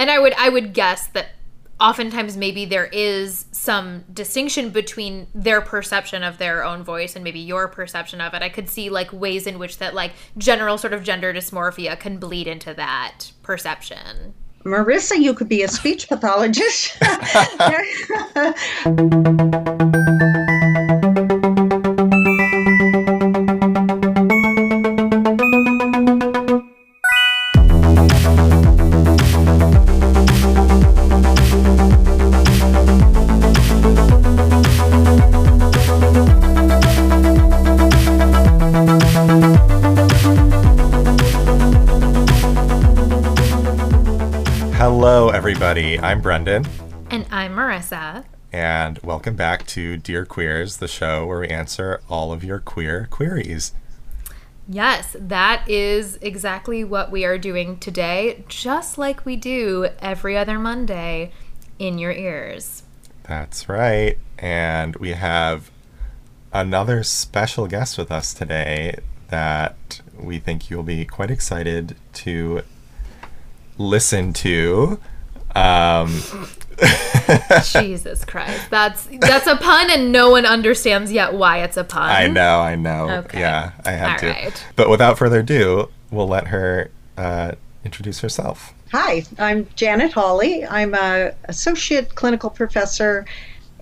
And I would I would guess that oftentimes maybe there is some distinction between their perception of their own voice and maybe your perception of it. I could see like ways in which that like general sort of gender dysmorphia can bleed into that perception. Marissa, you could be a speech pathologist. everybody. I'm Brendan, And I'm Marissa. and welcome back to Dear Queers, the show where we answer all of your queer queries. Yes, that is exactly what we are doing today, just like we do every other Monday in your ears. That's right. And we have another special guest with us today that we think you'll be quite excited to listen to. Um, Jesus Christ. That's that's a pun and no one understands yet why it's a pun. I know, I know. Okay. Yeah, I had All to. right. But without further ado, we'll let her uh, introduce herself. Hi, I'm Janet Hawley. I'm a associate clinical professor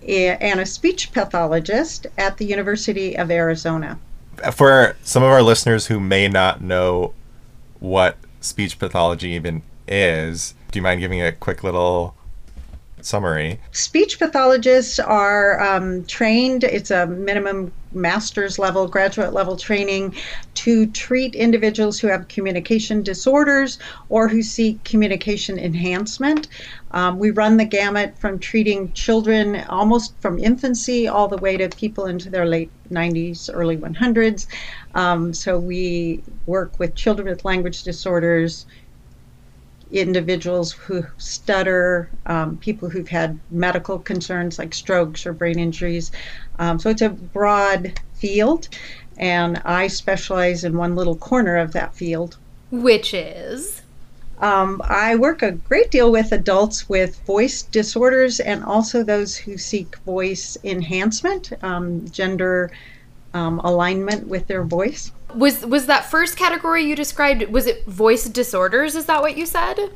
and a speech pathologist at the University of Arizona. For some of our listeners who may not know what speech pathology even is, do you mind giving a quick little summary? Speech pathologists are um, trained, it's a minimum master's level, graduate level training to treat individuals who have communication disorders or who seek communication enhancement. Um, we run the gamut from treating children almost from infancy all the way to people into their late 90s, early 100s. Um, so we work with children with language disorders, individuals who stutter, um, people who've had medical concerns like strokes or brain injuries. Um, so it's a broad field, and I specialize in one little corner of that field. Which is Um, I work a great deal with adults with voice disorders and also those who seek voice enhancement, um, gender um, alignment with their voice. was was that first category you described was it voice disorders is that what you said?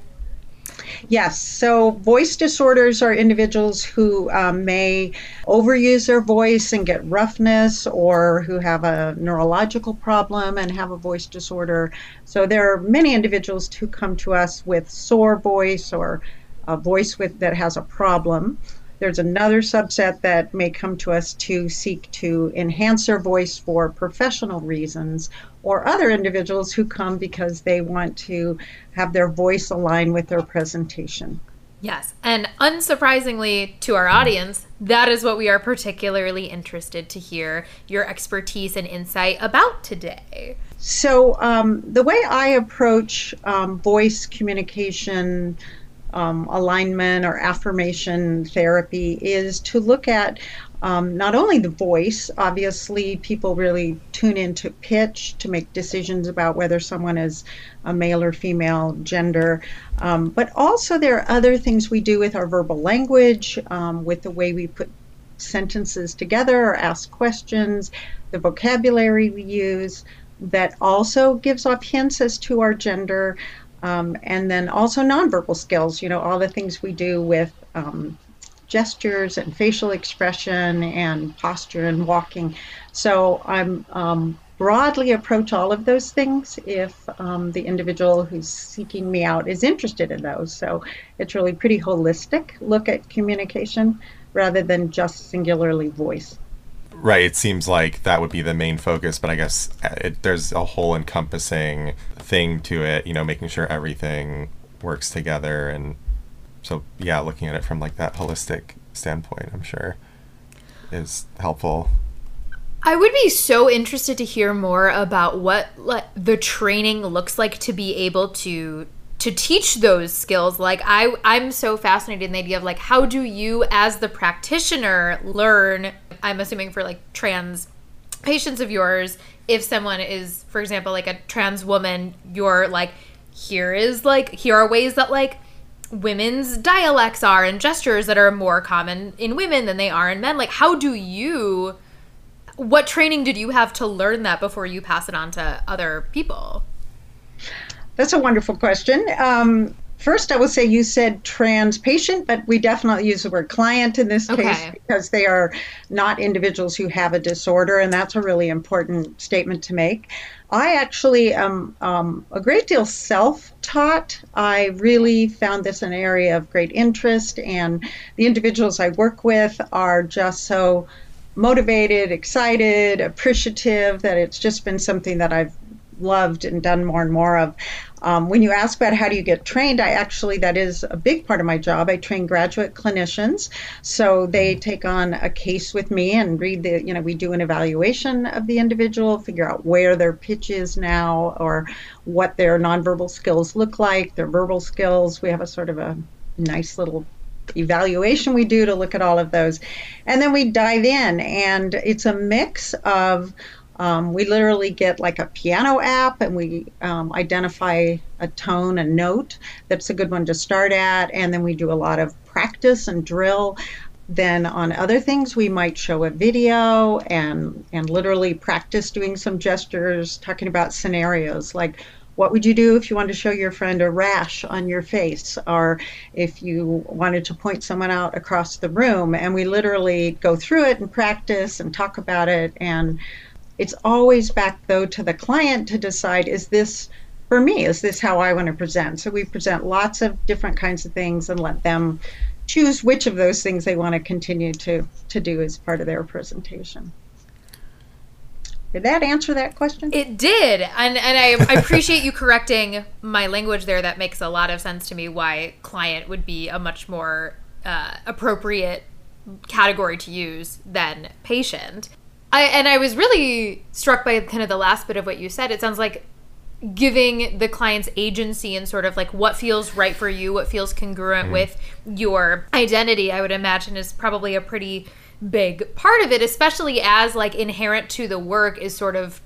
Yes, so voice disorders are individuals who um, may overuse their voice and get roughness, or who have a neurological problem and have a voice disorder. So there are many individuals who come to us with sore voice or a voice with that has a problem. There's another subset that may come to us to seek to enhance their voice for professional reasons, or other individuals who come because they want to have their voice align with their presentation. Yes. And unsurprisingly to our audience, that is what we are particularly interested to hear your expertise and insight about today. So, um, the way I approach um, voice communication um, alignment or affirmation therapy is to look at um, not only the voice, obviously, people really tune into pitch to make decisions about whether someone is a male or female gender, um, but also there are other things we do with our verbal language, um, with the way we put sentences together or ask questions, the vocabulary we use that also gives off hints as to our gender. Um, and then also nonverbal skills, you know, all the things we do with um, gestures and facial expression and posture and walking. So I'm um, broadly approach all of those things if um, the individual who's seeking me out is interested in those. So it's really pretty holistic look at communication rather than just singularly voice. Right. It seems like that would be the main focus, but I guess uh, it, there's a whole encompassing thing to it, you know, making sure everything works together. And so, yeah, looking at it from like that holistic standpoint, I'm sure is helpful. I would be so interested to hear more about what like, the training looks like to be able to to teach those skills. Like I I'm so fascinated in the idea of like how do you as the practitioner learn I'm assuming for like trans patients of yours if someone is for example like a trans woman you're like here is like here are ways that like women's dialects are and gestures that are more common in women than they are in men. Like, how do you, what training did you have to learn that before you pass it on to other people? That's a wonderful question. Um, First, I will say you said trans patient, but we definitely use the word client in this okay. case because they are not individuals who have a disorder, and that's a really important statement to make. I actually am um, a great deal self taught. I really found this an area of great interest, and the individuals I work with are just so motivated, excited, appreciative that it's just been something that I've loved and done more and more of. Um, when you ask about how do you get trained, I actually, that is a big part of my job. I train graduate clinicians. So they take on a case with me and read the, you know, we do an evaluation of the individual, figure out where their pitch is now or what their nonverbal skills look like, their verbal skills. We have a sort of a nice little evaluation we do to look at all of those. And then we dive in, and it's a mix of um, we literally get like a piano app and we um, identify a tone, a note that's a good one to start at. And then we do a lot of practice and drill. Then on other things, we might show a video and, and literally practice doing some gestures, talking about scenarios like what would you do if you wanted to show your friend a rash on your face or if you wanted to point someone out across the room and we literally go through it and practice and talk about it and it's always back, though, to the client to decide is this for me? Is this how I want to present? So we present lots of different kinds of things and let them choose which of those things they want to continue to, to do as part of their presentation. Did that answer that question? It did. And and I, I appreciate you correcting my language there. That makes a lot of sense to me why client would be a much more uh, appropriate category to use than patient. I and I was really struck by kind of the last bit of what you said. It sounds like giving the clients agency and sort of like what feels right for you, what feels congruent mm. with your identity, I would imagine is probably a pretty big part of it, especially as like inherent to the work is sort of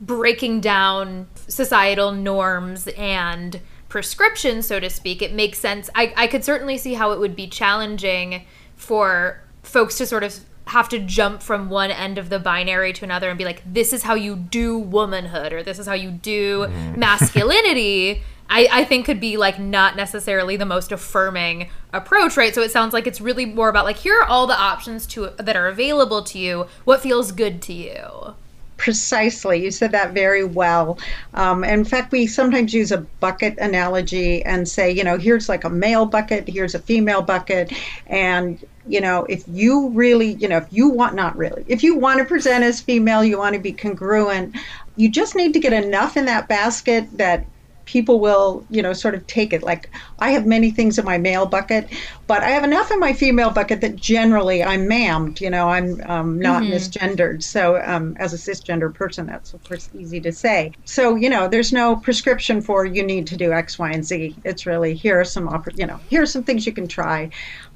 breaking down societal norms and prescriptions, so to speak. It makes sense. I, I could certainly see how it would be challenging for folks to sort of have to jump from one end of the binary to another and be like, this is how you do womanhood or this is how you do mm. masculinity. I, I think could be like not necessarily the most affirming approach, right? So it sounds like it's really more about like here are all the options to that are available to you. What feels good to you? Precisely. You said that very well. Um, in fact, we sometimes use a bucket analogy and say, you know, here's like a male bucket, here's a female bucket. And, you know, if you really, you know, if you want, not really, if you want to present as female, you want to be congruent, you just need to get enough in that basket that people will, you know, sort of take it. Like I have many things in my male bucket, but I have enough in my female bucket that generally I'm mammed. You know, I'm um, not mm-hmm. misgendered. So um, as a cisgender person, that's of course easy to say. So you know, there's no prescription for you need to do X, Y, and Z. It's really here are some, you know, here are some things you can try.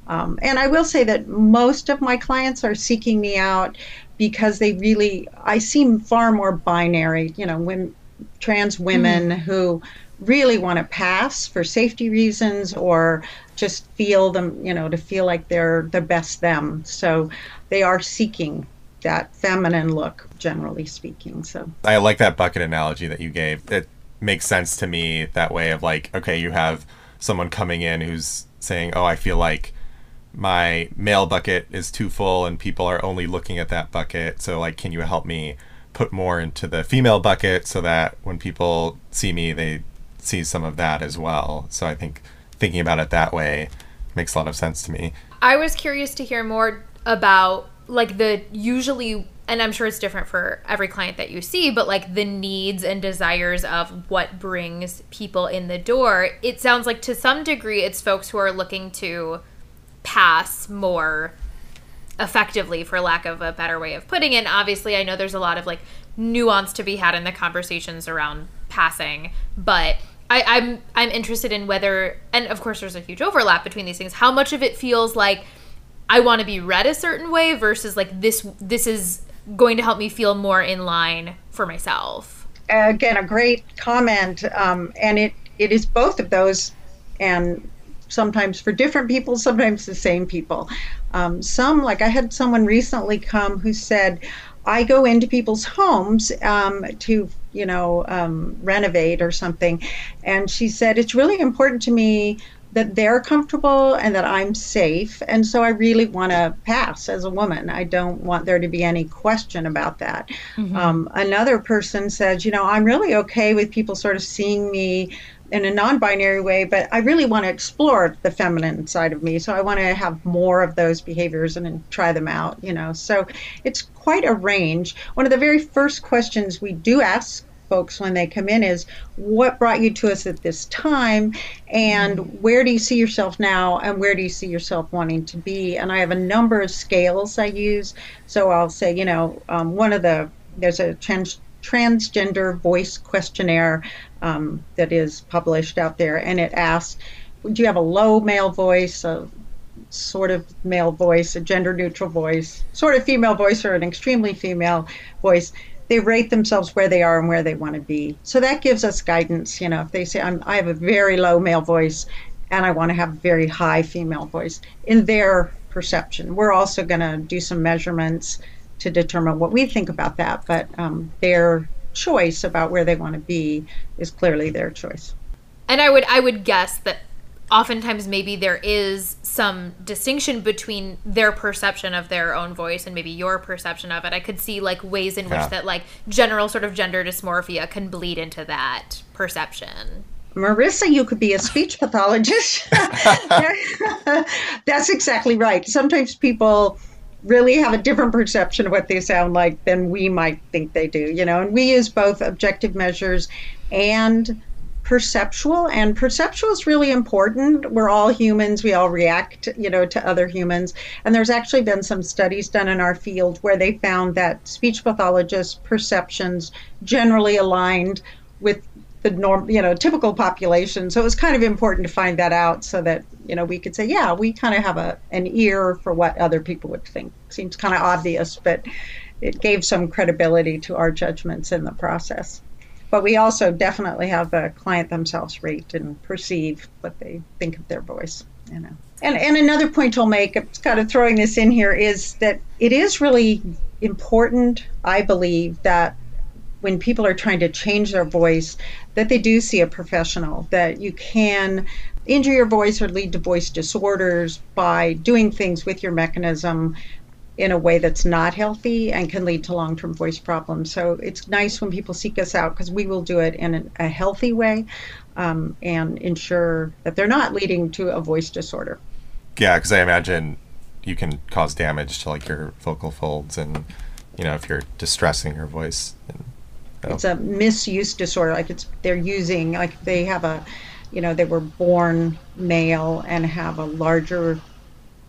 Um, and I will say that most of my clients are seeking me out because they really, I seem far more binary. You know, when trans women mm. who really want to pass for safety reasons or just feel them, you know, to feel like they're the best them. So they are seeking that feminine look, generally speaking. So I like that bucket analogy that you gave. It makes sense to me that way of like, okay, you have someone coming in who's saying, oh, I feel like my male bucket is too full and people are only looking at that bucket. So, like, can you help me put more into the female bucket so that when people see me, they see some of that as well. So I think thinking about it that way makes a lot of sense to me. I was curious to hear more about like the usually and I'm sure it's different for every client that you see, but like the needs and desires of what brings people in the door. It sounds like to some degree it's folks who are looking to pass more effectively for lack of a better way of putting it. Obviously, I know there's a lot of like nuance to be had in the conversations around passing, but I, I'm I'm interested in whether and of course there's a huge overlap between these things. How much of it feels like I want to be read a certain way versus like this this is going to help me feel more in line for myself. Again, a great comment, um, and it it is both of those and sometimes for different people, sometimes the same people. Um, some, like I had someone recently come who said, I go into people's homes um, to, you know, um, renovate or something. And she said, It's really important to me that they're comfortable and that I'm safe. And so I really want to pass as a woman. I don't want there to be any question about that. Mm-hmm. Um, another person said, You know, I'm really okay with people sort of seeing me in a non-binary way but i really want to explore the feminine side of me. So i want to have more of those behaviors and, and, try them out you know. So it's quite a range. One of the very first questions we do ask folks when they come in is what brought you to us at this time? And where do you see yourself now? And where do you see yourself wanting to be? And i have a number of scales i use. So i'll say you know um, one of the there's a trans- transgender voice questionnaire um, that is published out there, and it asks, "Do you have a low male voice, a sort of male voice, a gender neutral voice, sort of female voice, or an extremely female voice?" They rate themselves where they are and where they want to be. So that gives us guidance. You know, if they say, i have a very low male voice and I want to have a very high female voice in their perception. We're also going to do some measurements to determine what we think about that, but um, their choice about where they want to be is clearly their choice. And I would I would guess that oftentimes maybe there is some distinction between their perception of their own voice and maybe your perception of it. I could see like ways in yeah. which that like general sort of gender dysmorphia can bleed into that perception. Marissa, you could be a speech pathologist. That's exactly right. Sometimes people really have a different perception of what they sound like than we might think they do, you know. And we use both objective measures and perceptual and perceptual is really important. We're all humans. We all react you know to other humans. And there's actually been some studies done in our field where they found that speech pathologists perceptions generally aligned with the norm, you know, typical population. So it was kind of important to find that out so that, you know, we could say, yeah, we kind of have a an ear for what other people would think. Seems kind of obvious, but it gave some credibility to our judgments in the process. But we also definitely have the client themselves rate and perceive what they think of their voice, you know. And and another point I'll make, kind of throwing this in here, is that it is really important, I believe, that when people are trying to change their voice, that they do see a professional, that you can injure your voice or lead to voice disorders by doing things with your mechanism in a way that's not healthy and can lead to long term voice problems. So it's nice when people seek us out because we will do it in a healthy way um, and ensure that they're not leading to a voice disorder. Yeah, because I imagine you can cause damage to like your vocal folds and you know if you're distressing your voice and it's a misuse disorder. Like it's they're using like they have a, you know, they were born male and have a larger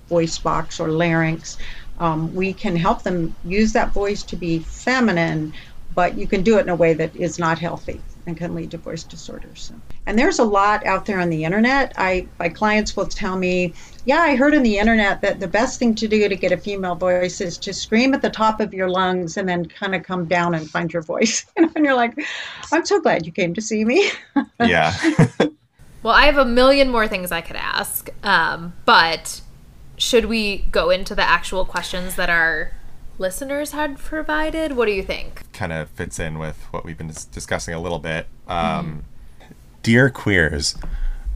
voice box or larynx. Um, we can help them use that voice to be feminine, but you can do it in a way that is not healthy and can lead to voice disorders. So. And there's a lot out there on the internet. I my clients will tell me, yeah, I heard on the internet that the best thing to do to get a female voice is to scream at the top of your lungs and then kind of come down and find your voice. and you're like, I'm so glad you came to see me. yeah. well, I have a million more things I could ask, um, but should we go into the actual questions that our listeners had provided? What do you think? Kind of fits in with what we've been discussing a little bit. Um, mm. Dear queers,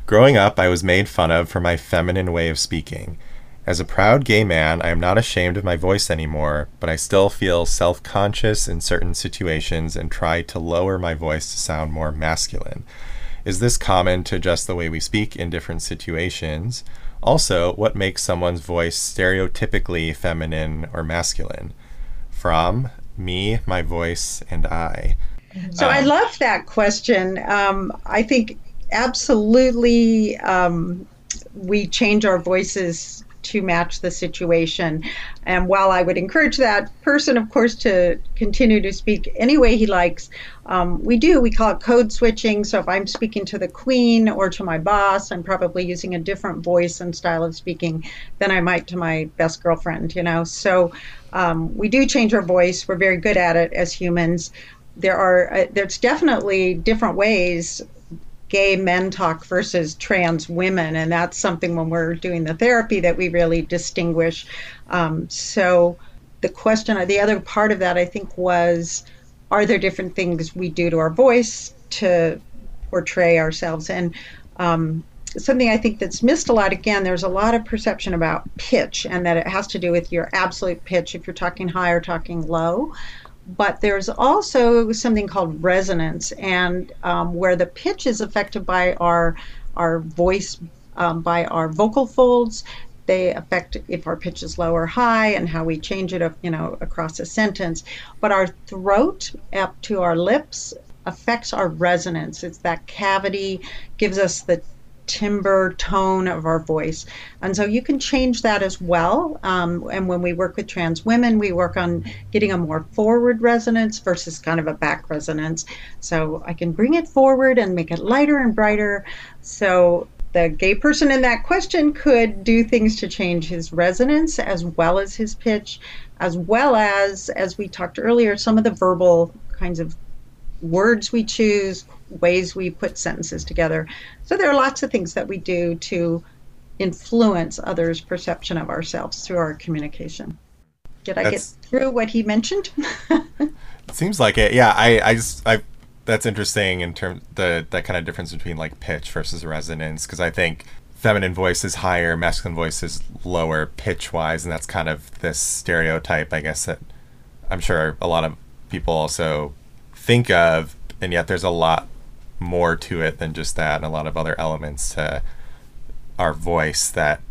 growing up, I was made fun of for my feminine way of speaking. As a proud gay man, I am not ashamed of my voice anymore, but I still feel self conscious in certain situations and try to lower my voice to sound more masculine. Is this common to just the way we speak in different situations? Also, what makes someone's voice stereotypically feminine or masculine? From me, my voice, and I. So um, I love that question. Um, I think absolutely um, we change our voices to match the situation. And while I would encourage that person, of course, to continue to speak any way he likes, um, we do. We call it code switching. So if I'm speaking to the queen or to my boss, I'm probably using a different voice and style of speaking than I might to my best girlfriend, you know. So um, we do change our voice. We're very good at it as humans. There are, uh, there's definitely different ways gay men talk versus trans women, and that's something when we're doing the therapy that we really distinguish. Um, so the question, the other part of that, I think, was, are there different things we do to our voice to portray ourselves? And um, something I think that's missed a lot. Again, there's a lot of perception about pitch and that it has to do with your absolute pitch if you're talking high or talking low. But there's also something called resonance, and um, where the pitch is affected by our our voice, um, by our vocal folds. They affect if our pitch is low or high, and how we change it, you know, across a sentence. But our throat up to our lips affects our resonance. It's that cavity gives us the timbre tone of our voice. And so you can change that as well. Um, and when we work with trans women, we work on getting a more forward resonance versus kind of a back resonance. So I can bring it forward and make it lighter and brighter. So the gay person in that question could do things to change his resonance as well as his pitch, as well as, as we talked earlier, some of the verbal kinds of words we choose, ways we put sentences together. So there are lots of things that we do to influence others' perception of ourselves through our communication. Did I that's, get through what he mentioned? it seems like it. Yeah, I, I just I that's interesting in terms the that kind of difference between like pitch versus resonance because I think feminine voice is higher, masculine voice is lower pitch wise, and that's kind of this stereotype, I guess that I'm sure a lot of people also think of, and yet there's a lot more to it than just that, and a lot of other elements to our voice that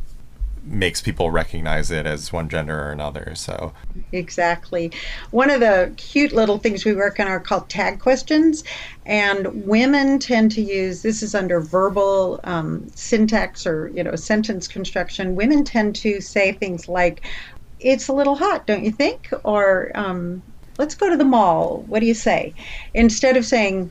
makes people recognize it as one gender or another. So exactly. One of the cute little things we work on are called tag questions, and women tend to use this is under verbal um, syntax or you know sentence construction. Women tend to say things like, "It's a little hot, don't you think?" or um, "Let's go to the mall. What do you say?" Instead of saying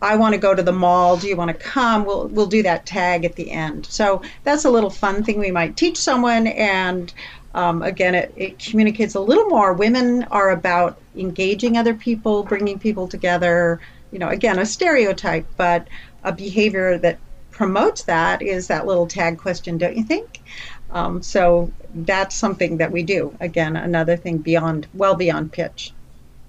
I want to go to the mall. Do you want to come? We'll we'll do that tag at the end. So that's a little fun thing we might teach someone. And um, again, it, it communicates a little more. Women are about engaging other people, bringing people together. You know, again, a stereotype, but a behavior that promotes that is that little tag question, don't you think? Um, so that's something that we do. Again, another thing beyond, well beyond pitch,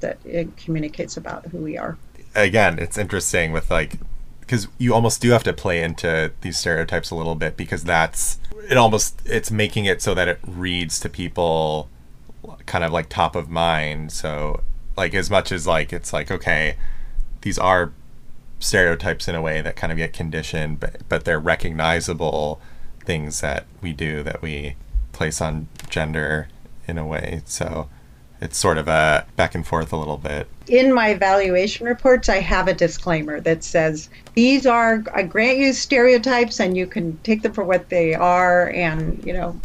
that it communicates about who we are again, it's interesting with like because you almost do have to play into these stereotypes a little bit because that's it almost it's making it so that it reads to people kind of like top of mind. So like as much as like it's like okay these are stereotypes in a way that kind of get conditioned but but they're recognizable things that we do that we place on gender in a way. So it's sort of a back and forth a little bit. In my evaluation reports, I have a disclaimer that says these are I grant you stereotypes, and you can take them for what they are, and you know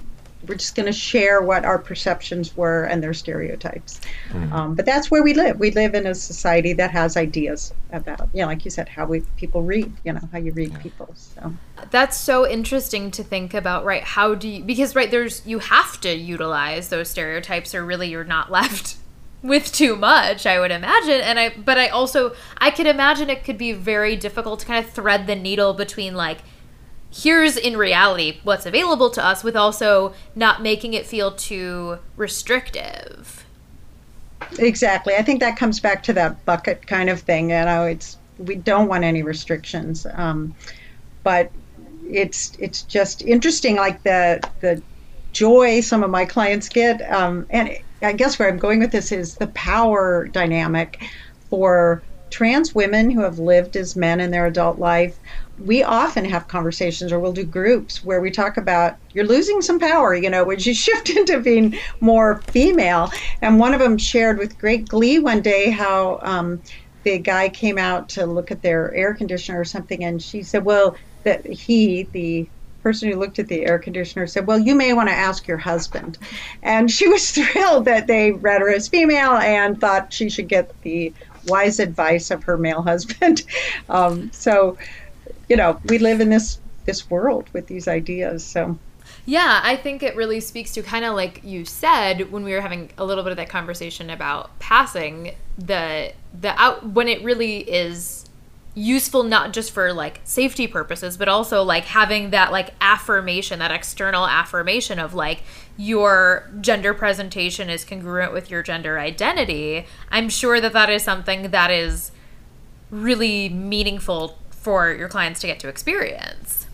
we're just going to share what our perceptions were and their stereotypes. Mm. Um, but that's where we live. We live in a society that has ideas about, you know, like you said, how we people read. You know, how you read yeah. people. So that's so interesting to think about. Right? How do you? Because right there's you have to utilize those stereotypes, or really you're not left with too much i would imagine and i but i also i could imagine it could be very difficult to kind of thread the needle between like here's in reality what's available to us with also not making it feel too restrictive. Exactly. I think that comes back to that bucket kind of thing. You know, it's we don't want any restrictions, um, but it's it's just interesting, like the the joy some of my clients get, um, and I guess where I'm going with this is the power dynamic for trans women who have lived as men in their adult life we often have conversations or we'll do groups where we talk about you're losing some power, you know, would you shift into being more female? And one of them shared with great glee one day how um, the guy came out to look at their air conditioner or something, and she said, well, that he, the person who looked at the air conditioner said, Well, you may want to ask your husband. And she was thrilled that they read her as female and thought she should get the wise advice of her male husband. Um, so you know, we live in this this world with these ideas. So yeah, I think it really speaks to kind of like you said when we were having a little bit of that conversation about passing the the out when it really is useful not just for like safety purposes but also like having that like affirmation that external affirmation of like your gender presentation is congruent with your gender identity i'm sure that that is something that is really meaningful for your clients to get to experience.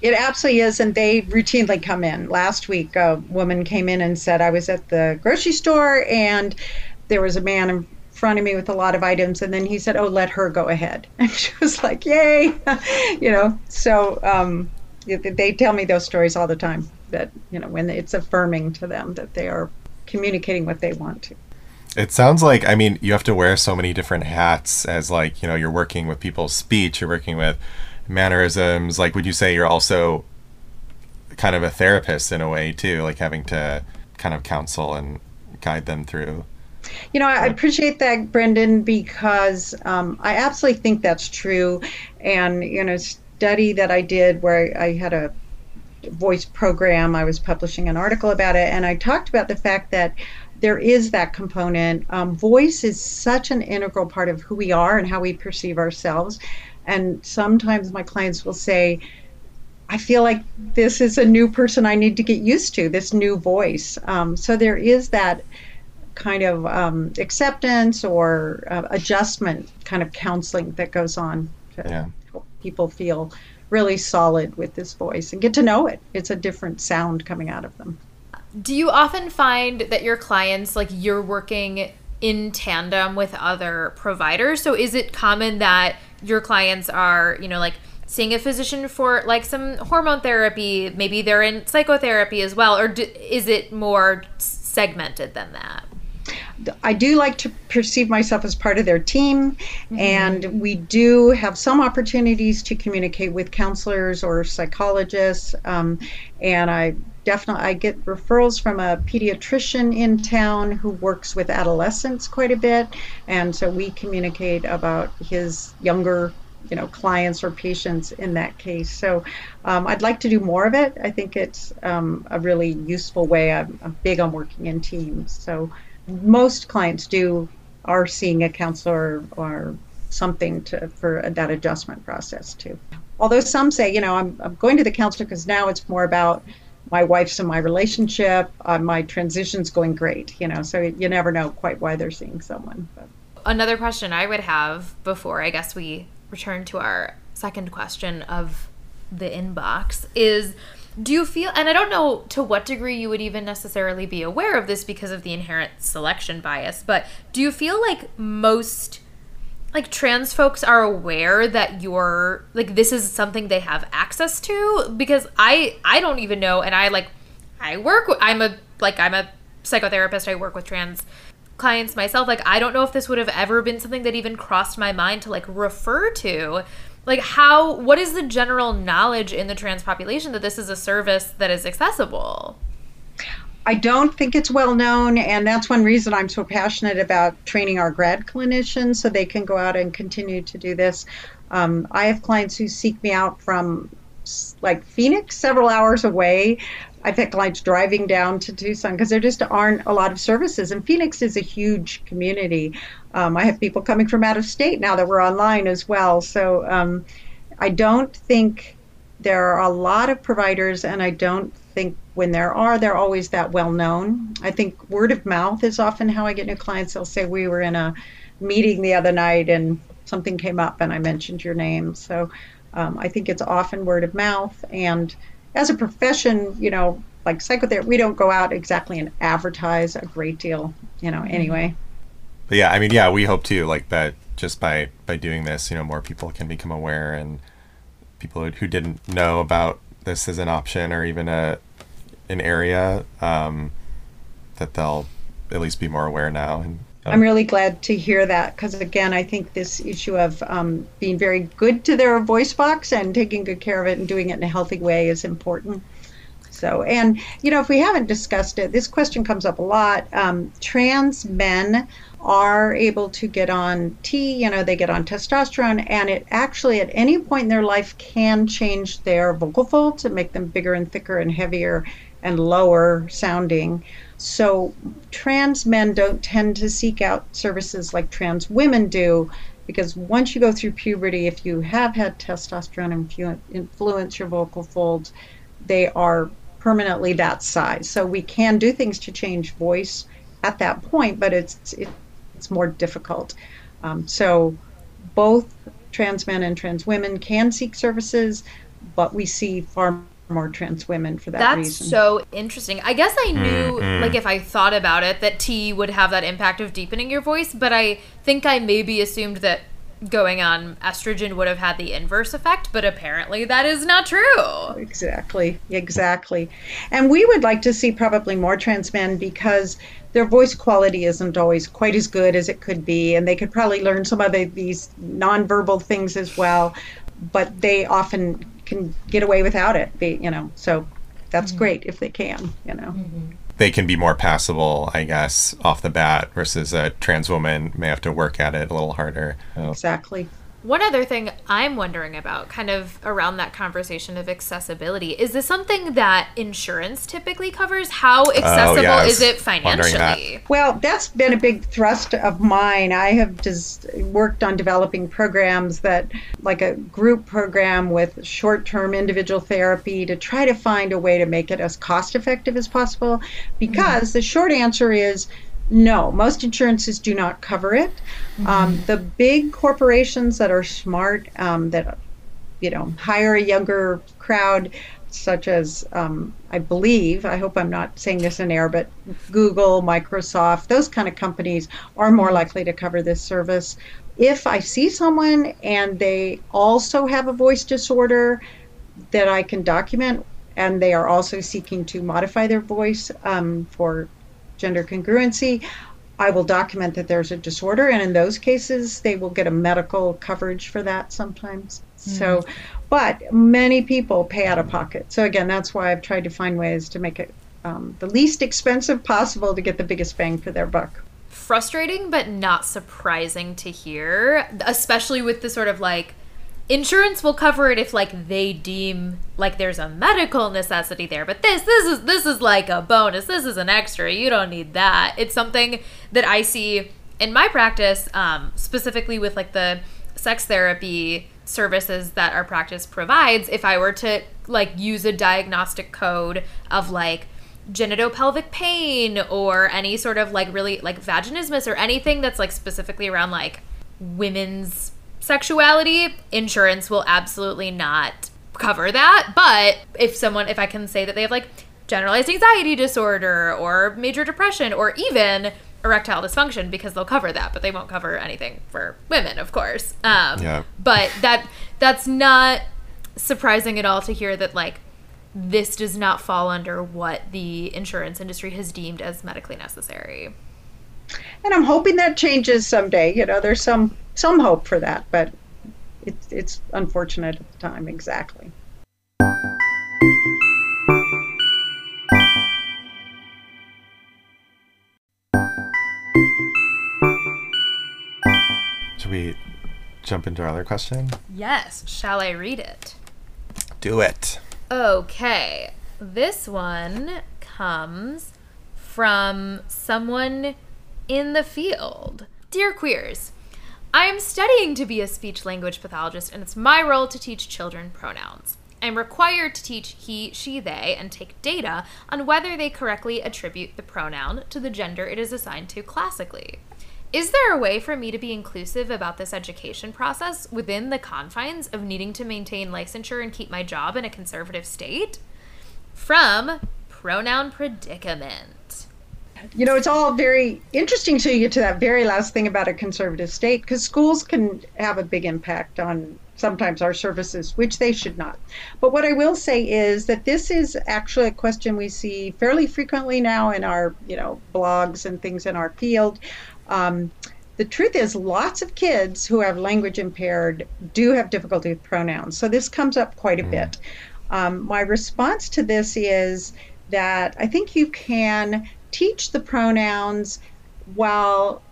It absolutely is and they routinely come in. Last week a woman came in and said i was at the grocery store and there was a man in front of me with a lot of items and then he said oh let her go ahead. And she was like yay you know? So um, they tell me those stories all the time that you know when it's affirming to them that they are communicating what they want to it sounds like i mean you have to wear so many different hats as like you know you're working with people's speech you're working with mannerisms like would you say you're also kind of a therapist in a way too like having to kind of counsel and guide them through you know, I appreciate that, Brendan, because um, I absolutely think that's true. And, you know, study that I did where I had a voice program, I was publishing an article about it, and I talked about the fact that there is that component. Um, voice is such an integral part of who we are and how we perceive ourselves. And sometimes my clients will say, I feel like this is a new person I need to get used to, this new voice. Um, so there is that kind of um, acceptance or uh, adjustment kind of counseling that goes on to yeah. help people feel really solid with this voice and get to know it. It's a different sound coming out of them. Do you often find that your clients, like you're working in tandem with other providers? So is it common that your clients are, you know, like seeing a physician for like some hormone therapy, maybe they're in psychotherapy as well, or do, is it more segmented than that? I do like to perceive myself as part of their team, mm-hmm. and we do have some opportunities to communicate with counselors or psychologists. Um, and I definitely I get referrals from a pediatrician in town who works with adolescents quite a bit, and so we communicate about his younger you know clients or patients in that case. So um, i'd like to do more of it. I think it's um, a really useful way. I'm, I'm, big on working in teams. So most clients do are seeing a counselor or something to for that adjustment process too. Although some say, you know, I'm, I'm going to the counselor because now it's more about my wife's and my relationship. Uh, my transition's going great, you know. So you never know quite why they're seeing someone. But. Another question I would have before I guess we return to our second question of the inbox is do you feel and i don't know to what degree you would even necessarily be aware of this because of the inherent selection bias but do you feel like most like trans folks are aware that you're like this is something they have access to because i i don't even know and i like i work i'm a like i'm a psychotherapist i work with trans clients myself like i don't know if this would have ever been something that even crossed my mind to like refer to. Like how what is the general knowledge in the trans population that this is a service that is accessible I don't think it's well known, and that's one reason I'm so passionate about training our grad clinicians so they can go out and continue to do this. Um, I have clients who seek me out from like Phoenix, several hours away. I've had clients driving down to Tucson because there just aren't a lot of services, and Phoenix is a huge community. Um, I have people coming from out of state now that we're online as well. So um, I don't think there are a lot of providers, and I don't think when there are, they're always that well known. I think word of mouth is often how I get new clients. They'll say, We were in a meeting the other night and something came up and I mentioned your name. So um, I think it's often word of mouth. And as a profession, you know, like psychotherapy, we don't go out exactly and advertise a great deal, you know, anyway. But yeah, I mean, yeah, we hope too, like that just by by doing this, you know, more people can become aware, and people who, who didn't know about this as an option or even a an area um, that they'll at least be more aware now. And um, I'm really glad to hear that because again, I think this issue of um, being very good to their voice box and taking good care of it and doing it in a healthy way is important. So, and you know, if we haven't discussed it, this question comes up a lot. Um, trans men are able to get on T, you know, they get on testosterone, and it actually at any point in their life can change their vocal folds and make them bigger and thicker and heavier and lower sounding. So, trans men don't tend to seek out services like trans women do because once you go through puberty, if you have had testosterone influ- influence your vocal folds, they are permanently that size. So we can do things to change voice at that point, but it's it, it's more difficult. Um, so both trans men and trans women can seek services, but we see far more trans women for that reason. That's reason. so interesting. I guess I knew, Mm-mm. like, if I thought about it, that T would have that impact of deepening your voice, but I think I maybe assumed that going on estrogen would have had the inverse effect, but apparently that is not true. Exactly, exactly. And we would like to see probably more trans men because their voice quality isn't always quite as good as it could be, and they could probably learn some of the, these nonverbal things as well, but they often can get away without it. Be, you know, so that's mm-hmm. great if they can. You know. Mm-hmm. They can be more passable, I guess, off the bat versus a trans woman may have to work at it a little harder. Oh. Exactly. One other thing I'm wondering about, kind of around that conversation of accessibility, is this something that insurance typically covers? How oh, accessible yeah, I is it wondering that. financially? Well, that's been a big thrust of mine. I have just worked on developing programs that, like a group program with short term individual therapy, to try to find a way to make it as cost effective as possible. Because mm-hmm. the short answer is no, most insurances do not cover it. Um, the big corporations that are smart, um, that you know, hire a younger crowd, such as um, I believe, I hope I'm not saying this in error, but Google, Microsoft, those kind of companies are more likely to cover this service. If I see someone and they also have a voice disorder that I can document, and they are also seeking to modify their voice um, for gender congruency, I will document that there's a disorder, and in those cases, they will get a medical coverage for that sometimes. So, but many people pay out of pocket. So, again, that's why I've tried to find ways to make it um, the least expensive possible to get the biggest bang for their buck. Frustrating, but not surprising to hear, especially with the sort of like insurance will cover it if like they deem like there's a medical necessity there but this this is this is like a bonus. This is an extra. You don't need that. It's something that i see in my practice um, specifically with like the sex therapy services that our practice provides. If i were to like use a diagnostic code of like genitopelvic pain or any sort of like really like vaginismus or anything that's like specifically around like women's sexuality, insurance will absolutely not cover that. But if someone, if I can say that they have like generalized anxiety disorder or major depression or even erectile dysfunction, because they'll cover that, but they won't cover anything for women, of course. Um, Yeah. But that that's not surprising at all to hear that like this does not fall under what the insurance industry has deemed as medically necessary. And I'm hoping that changes someday. You know, there's some some hope for that, but it's it's unfortunate at the time. Exactly. Should we jump into our other question? Yes, shall I read it? Do it. Okay. This one comes from someone in the field. Dear queers, I am studying to be a speech language pathologist, and it's my role to teach children pronouns. I'm required to teach he, she, they, and take data on whether they correctly attribute the pronoun to the gender it is assigned to classically. Is there a way for me to be inclusive about this education process within the confines of needing to maintain licensure and keep my job in a conservative state? From Pronoun Predicament. You know, it's all very interesting till you get to that very last thing about a conservative state, because schools can have a big impact on sometimes our services, which they should not. But what I will say is that this is actually a question we see fairly frequently now in our, you know, blogs and things in our field. Um, the truth is, lots of kids who have language impaired do have difficulty with pronouns. So this comes up quite a bit. Um, my response to this is that I think you can teach the pronouns while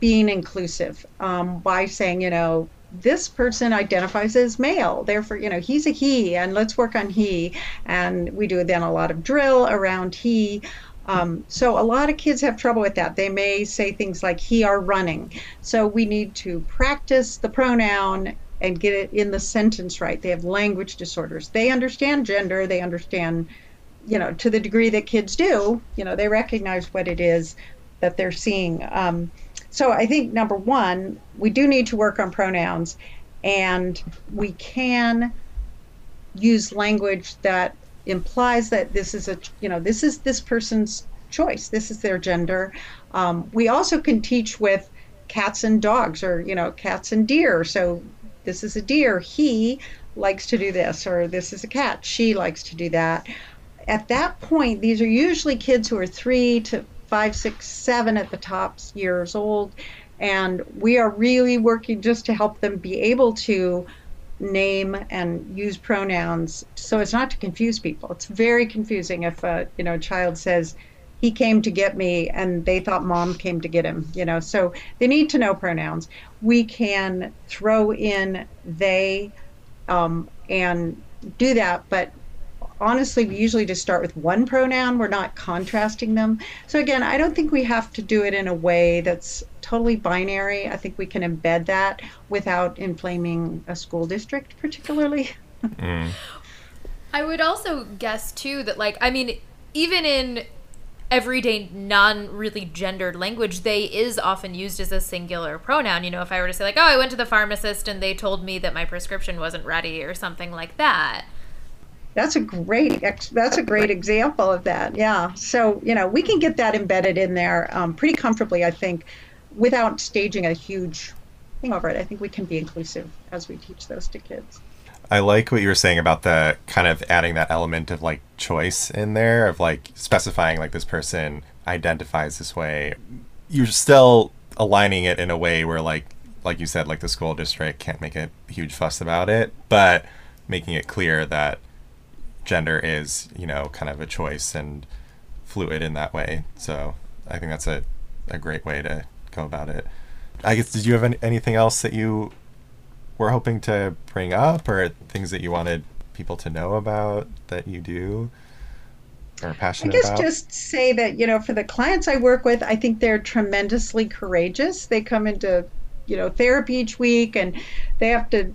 being inclusive um, by saying, you know, this person identifies as male, therefore, you know, he's a he, and let's work on he. And we do then a lot of drill around he. Um, so a lot of kids have trouble with that. They may say things like he are running. So we need to practice the pronoun and get it in the sentence right. They have language disorders. They understand gender. They understand, you know, to the degree that kids do. You know, they recognize what it is that they're seeing. Um, so I think number one, we do need to work on pronouns, and we can use language that implies that this is a you know this is this person's choice this is their gender um, we also can teach with cats and dogs or you know cats and deer so this is a deer he likes to do this or this is a cat she likes to do that at that point these are usually kids who are three to five six seven at the top years old and we are really working just to help them be able to name and use pronouns so as not to confuse people. It's very confusing if a you know a child says he came to get me and they thought mom came to get him, you know. So they need to know pronouns. We can throw in they um, and do that, but honestly, we usually just start with one pronoun. We're not contrasting them. So again, I don't think we have to do it in a way that's totally binary. I think we can embed that without inflaming a school district, particularly. Mm. I would also guess too that, like, I mean, even in everyday non really gendered language they is often used as a singular pronoun you know if i were to say like oh i went to the pharmacist and they told me that my prescription wasn't ready or something like that that's a great that's a great example of that. Yeah. So you know we can get that embedded in there um, pretty comfortably, I think, without staging a huge thing over it. I think we can be inclusive as we teach those to kids. I like what you were saying about the kind of adding that element of like choice in there of like specifying like this person identifies this way. You're still aligning it in a way where like like you said like the school district can't make a huge fuss about it, but making it clear that gender is, you know, kind of a choice and fluid in that way. So I think that's a, a great way to go about it. I guess, did you have any, anything else that you were hoping to bring up or things that you wanted people to know about that you do? Or passionate I guess about? just say that, you know, for the clients I work with, I think they're tremendously courageous. They come into, you know, therapy each week and they have to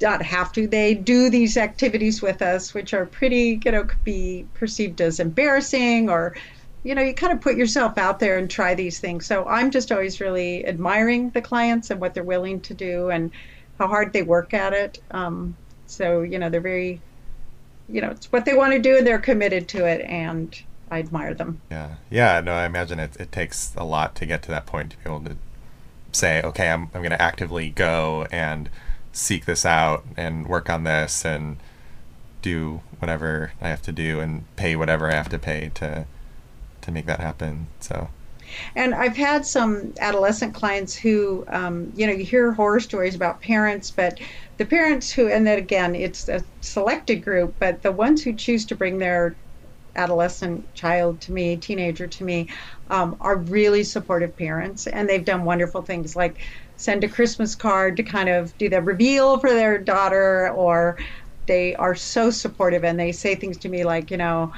not have to. They do these activities with us, which are pretty, you know, could be perceived as embarrassing or, you know, you kind of put yourself out there and try these things. So I'm just always really admiring the clients and what they're willing to do and how hard they work at it. Um, so, you know, they're very, you know, it's what they want to do and they're committed to it. And I admire them. Yeah. Yeah. No, I imagine it, it takes a lot to get to that point to be able to say, okay, I'm, I'm going to actively go and seek this out and work on this and do whatever I have to do and pay whatever I have to pay to to make that happen. So. And I've had some adolescent clients who, um, you know, you hear horror stories about parents, but the parents who, and then again, it's a selected group, but the ones who choose to bring their adolescent child to me, teenager to me, um, are really supportive parents, and they've done wonderful things like send a Christmas card to kind of do the reveal for their daughter, or they are so supportive and they say things to me like, you know,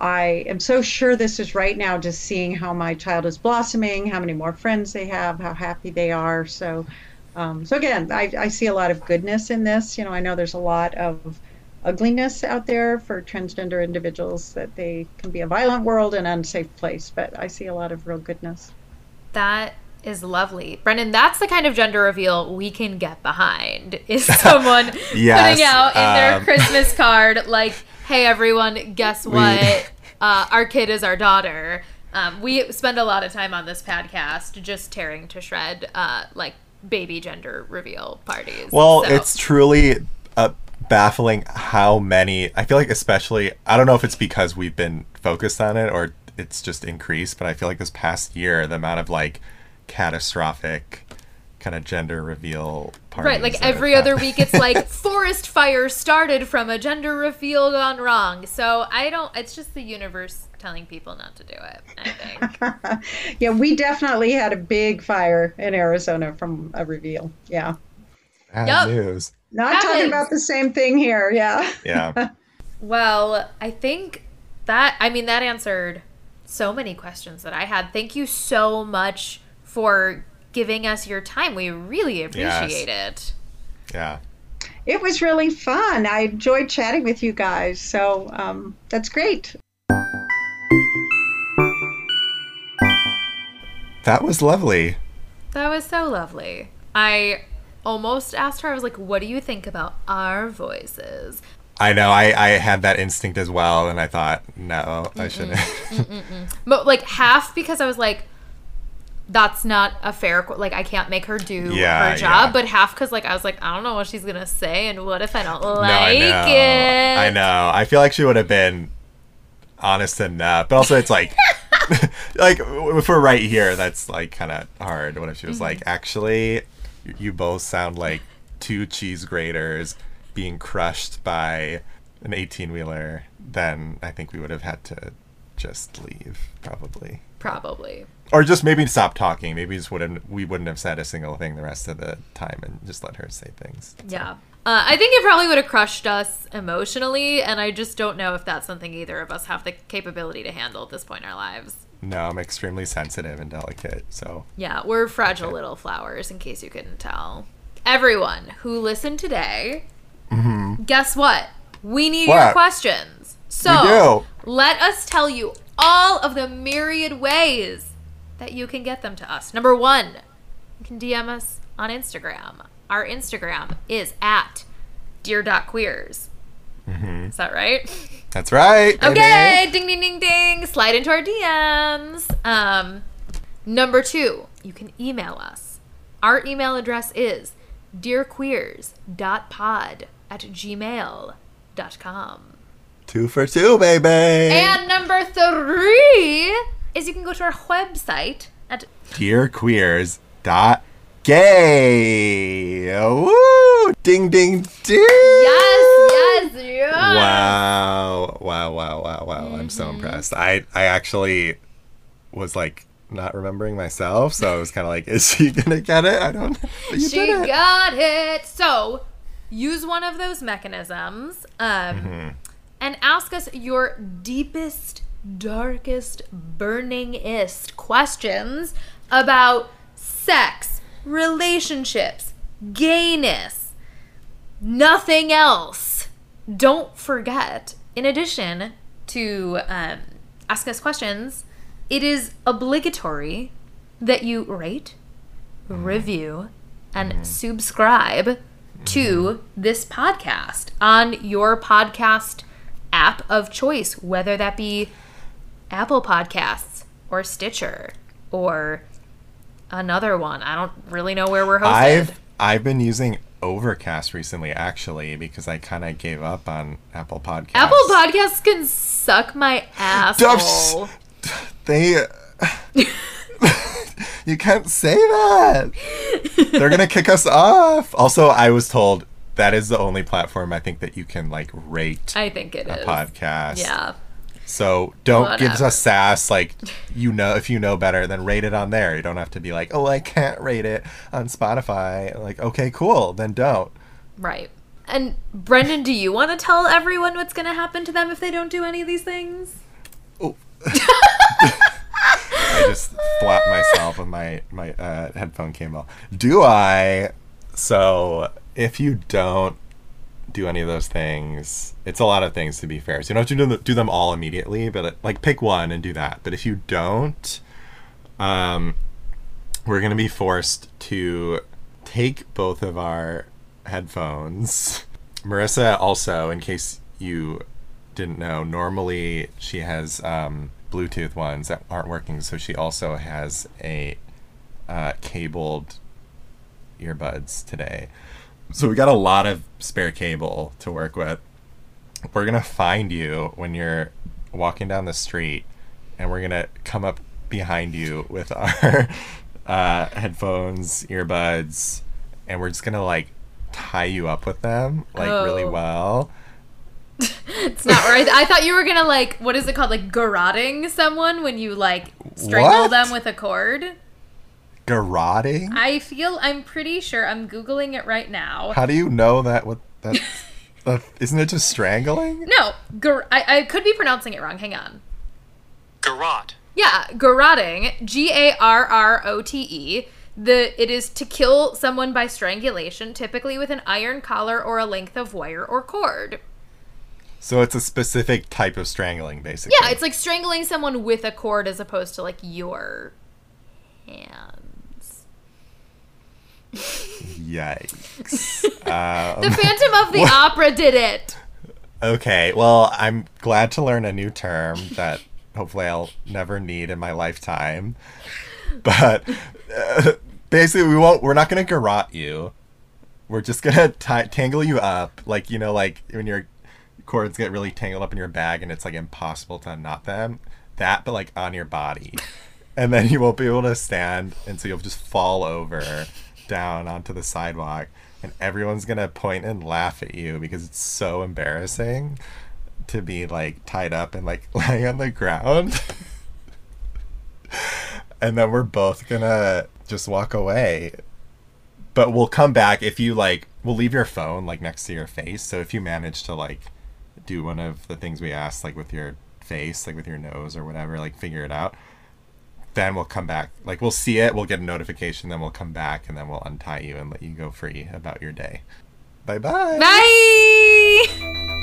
I am so sure this is right now, just seeing how my child is blossoming, how many more friends they have, how happy they are. So, um, so again, I, I see a lot of goodness in this. You know, I know there's a lot of ugliness out there for transgender individuals that they can be a violent world and unsafe place, but I see a lot of real goodness. That is lovely. Brendan, that's the kind of gender reveal we can get behind. Is someone yes, putting out in um, their Christmas card like, "Hey everyone, guess what? We... Uh, our kid is our daughter." Um, we spend a lot of time on this podcast just tearing to shred uh, like baby gender reveal parties. Well, so. it's truly uh, baffling how many. I feel like, especially, I don't know if it's because we've been focused on it or it's just increased, but I feel like this past year, the amount of like catastrophic kind of gender reveal parties. Right, like every other week it's like forest fire started from a gender reveal gone wrong. So I don't it's just the universe telling people not to do it, I think. yeah, we definitely had a big fire in Arizona from a reveal. Yeah. Bad yep. news. Not Happens. talking about the same thing here, yeah. Yeah. well, I think that I mean that answered so many questions that I had. Thank you so much for giving us your time. We really appreciate it. Yeah. It was really fun. I enjoyed chatting with you guys. So um, that's great. That was lovely. That was so lovely. I almost asked her, I was like, what do you think about our voices? I know. I, I had that instinct as well, and I thought, no, I shouldn't. But like half because I was like, that's not a fair like I can't make her do Yeah, her job, yeah. but half because like I was like I don't know what she's gonna say and what if I don't no, like I it. I know. I feel like she would have been honest enough, but also it's like, like if we're right here, that's like kind of hard. What if she was like, Mm-hmm. actually, you- you both sound like two cheese graters being crushed by an 18 wheeler? Then I think we would have had to just leave, probably. Probably. Or just maybe stop talking. Maybe just wouldn't we wouldn't have said a single thing the rest of the time and just let her say things. Yeah. Uh, I think it probably would have crushed us emotionally, and I just don't know if that's something either of us have the capability to handle at this point in our lives. No, I'm extremely sensitive and delicate, so Yeah, we're fragile little flowers, in case you couldn't tell. Everyone who listened today, guess what? We need your Mm-hmm. Questions. So We do. let us tell you all of the myriad ways that you can get them to us. Number one, you can DM us on Instagram. Our Instagram is at dear.queers. Is that right? that's right. baby. Okay, ding ding ding ding. Slide into our DMs. Um, number two, you can email us. Our email address is dearqueers.pod at gmail.com. Two for two, baby. And number three is you can go to our website at dearqueers.gay. Woo! Ding ding ding. yes, yes, yes. Wow. Wow, wow, wow, wow. I'm Mm-hmm. so impressed. I I actually was like not remembering myself, so I was kind of like, is she gonna get it? I don't. You she it. got it. So use one of those mechanisms um, Mm-hmm. and ask us your deepest, darkest, burningest questions about sex, relationships, gayness, nothing else. Don't forget, in addition to um, ask us questions, it is obligatory that you rate, mm-hmm. review, and mm-hmm. subscribe to mm-hmm. this podcast on your podcast app of choice, whether that be Apple Podcasts or Stitcher or another one. I don't really know where we're hosted. I've I've been using Overcast recently, actually, because I kind of gave up on Apple Podcasts. Apple Podcasts can suck my asshole. They. you can't say that. They're gonna kick us off. Also, I was told that is the only platform I think that you can like rate I think it a is. podcast. Yeah. So don't give Whatever. us sass like you know if you know better, then rate it on there. You don't have to be like, oh, I can't rate it on Spotify. Like, okay, cool, then don't. Right. And Brendan, do you want to tell everyone what's going to happen to them if they don't do any of these things? Oh. I just flapped myself with my my uh, headphone cable. Do I? So if you don't do any of those things, it's a lot of things to be fair. So you don't have to do them, all immediately, but like pick one and do that. But if you don't, um, we're gonna be forced to take both of our headphones. Marissa also, in case you didn't know, normally she has um, Bluetooth ones that aren't working, so she also has a uh, cabled earbuds today. So we got a lot of spare cable to work with. We're gonna find you when you're walking down the street, and we're gonna come up behind you with our uh, headphones, earbuds, and we're just gonna like tie you up with them like really Oh. well. It's not right. I thought you were going to like, what is it called? Like garroting someone when you like strangle What? them with a cord? Garroting? I feel, I'm pretty sure, I'm Googling it right now. How do you know that? What that? that uh, isn't it just strangling? No, gar- I, I could be pronouncing it wrong. Hang on. Garrote. Yeah, garroting, G A R R O T E. The it is to kill someone by strangulation, typically with an iron collar or a length of wire or cord. So it's a specific type of strangling, basically. Yeah, it's like strangling someone with a cord as opposed to like your hands. Yikes. um, The Phantom of the Opera did it. okay, well, I'm glad to learn a new term that hopefully I'll never need in my lifetime. But uh, basically, we won't. We're not gonna garrote you. We're just gonna tangle you up, like you know, like when your cords get really tangled up in your bag and it's like impossible to unknot them. That, but like on your body, and then you won't be able to stand, and so you'll just fall over down onto the sidewalk, and everyone's gonna point and laugh at you because it's so embarrassing to be like tied up and like lying on the ground. and then we're both gonna just walk away. But we'll come back if you like we'll leave your phone like next to your face. So if you manage to like do one of the things we asked, like with your face, like with your nose or whatever, like figure it out, then we'll come back. Like we'll see it, we'll get a notification, then we'll come back, and then we'll untie you and let you go free about your day. Bye-bye. Bye.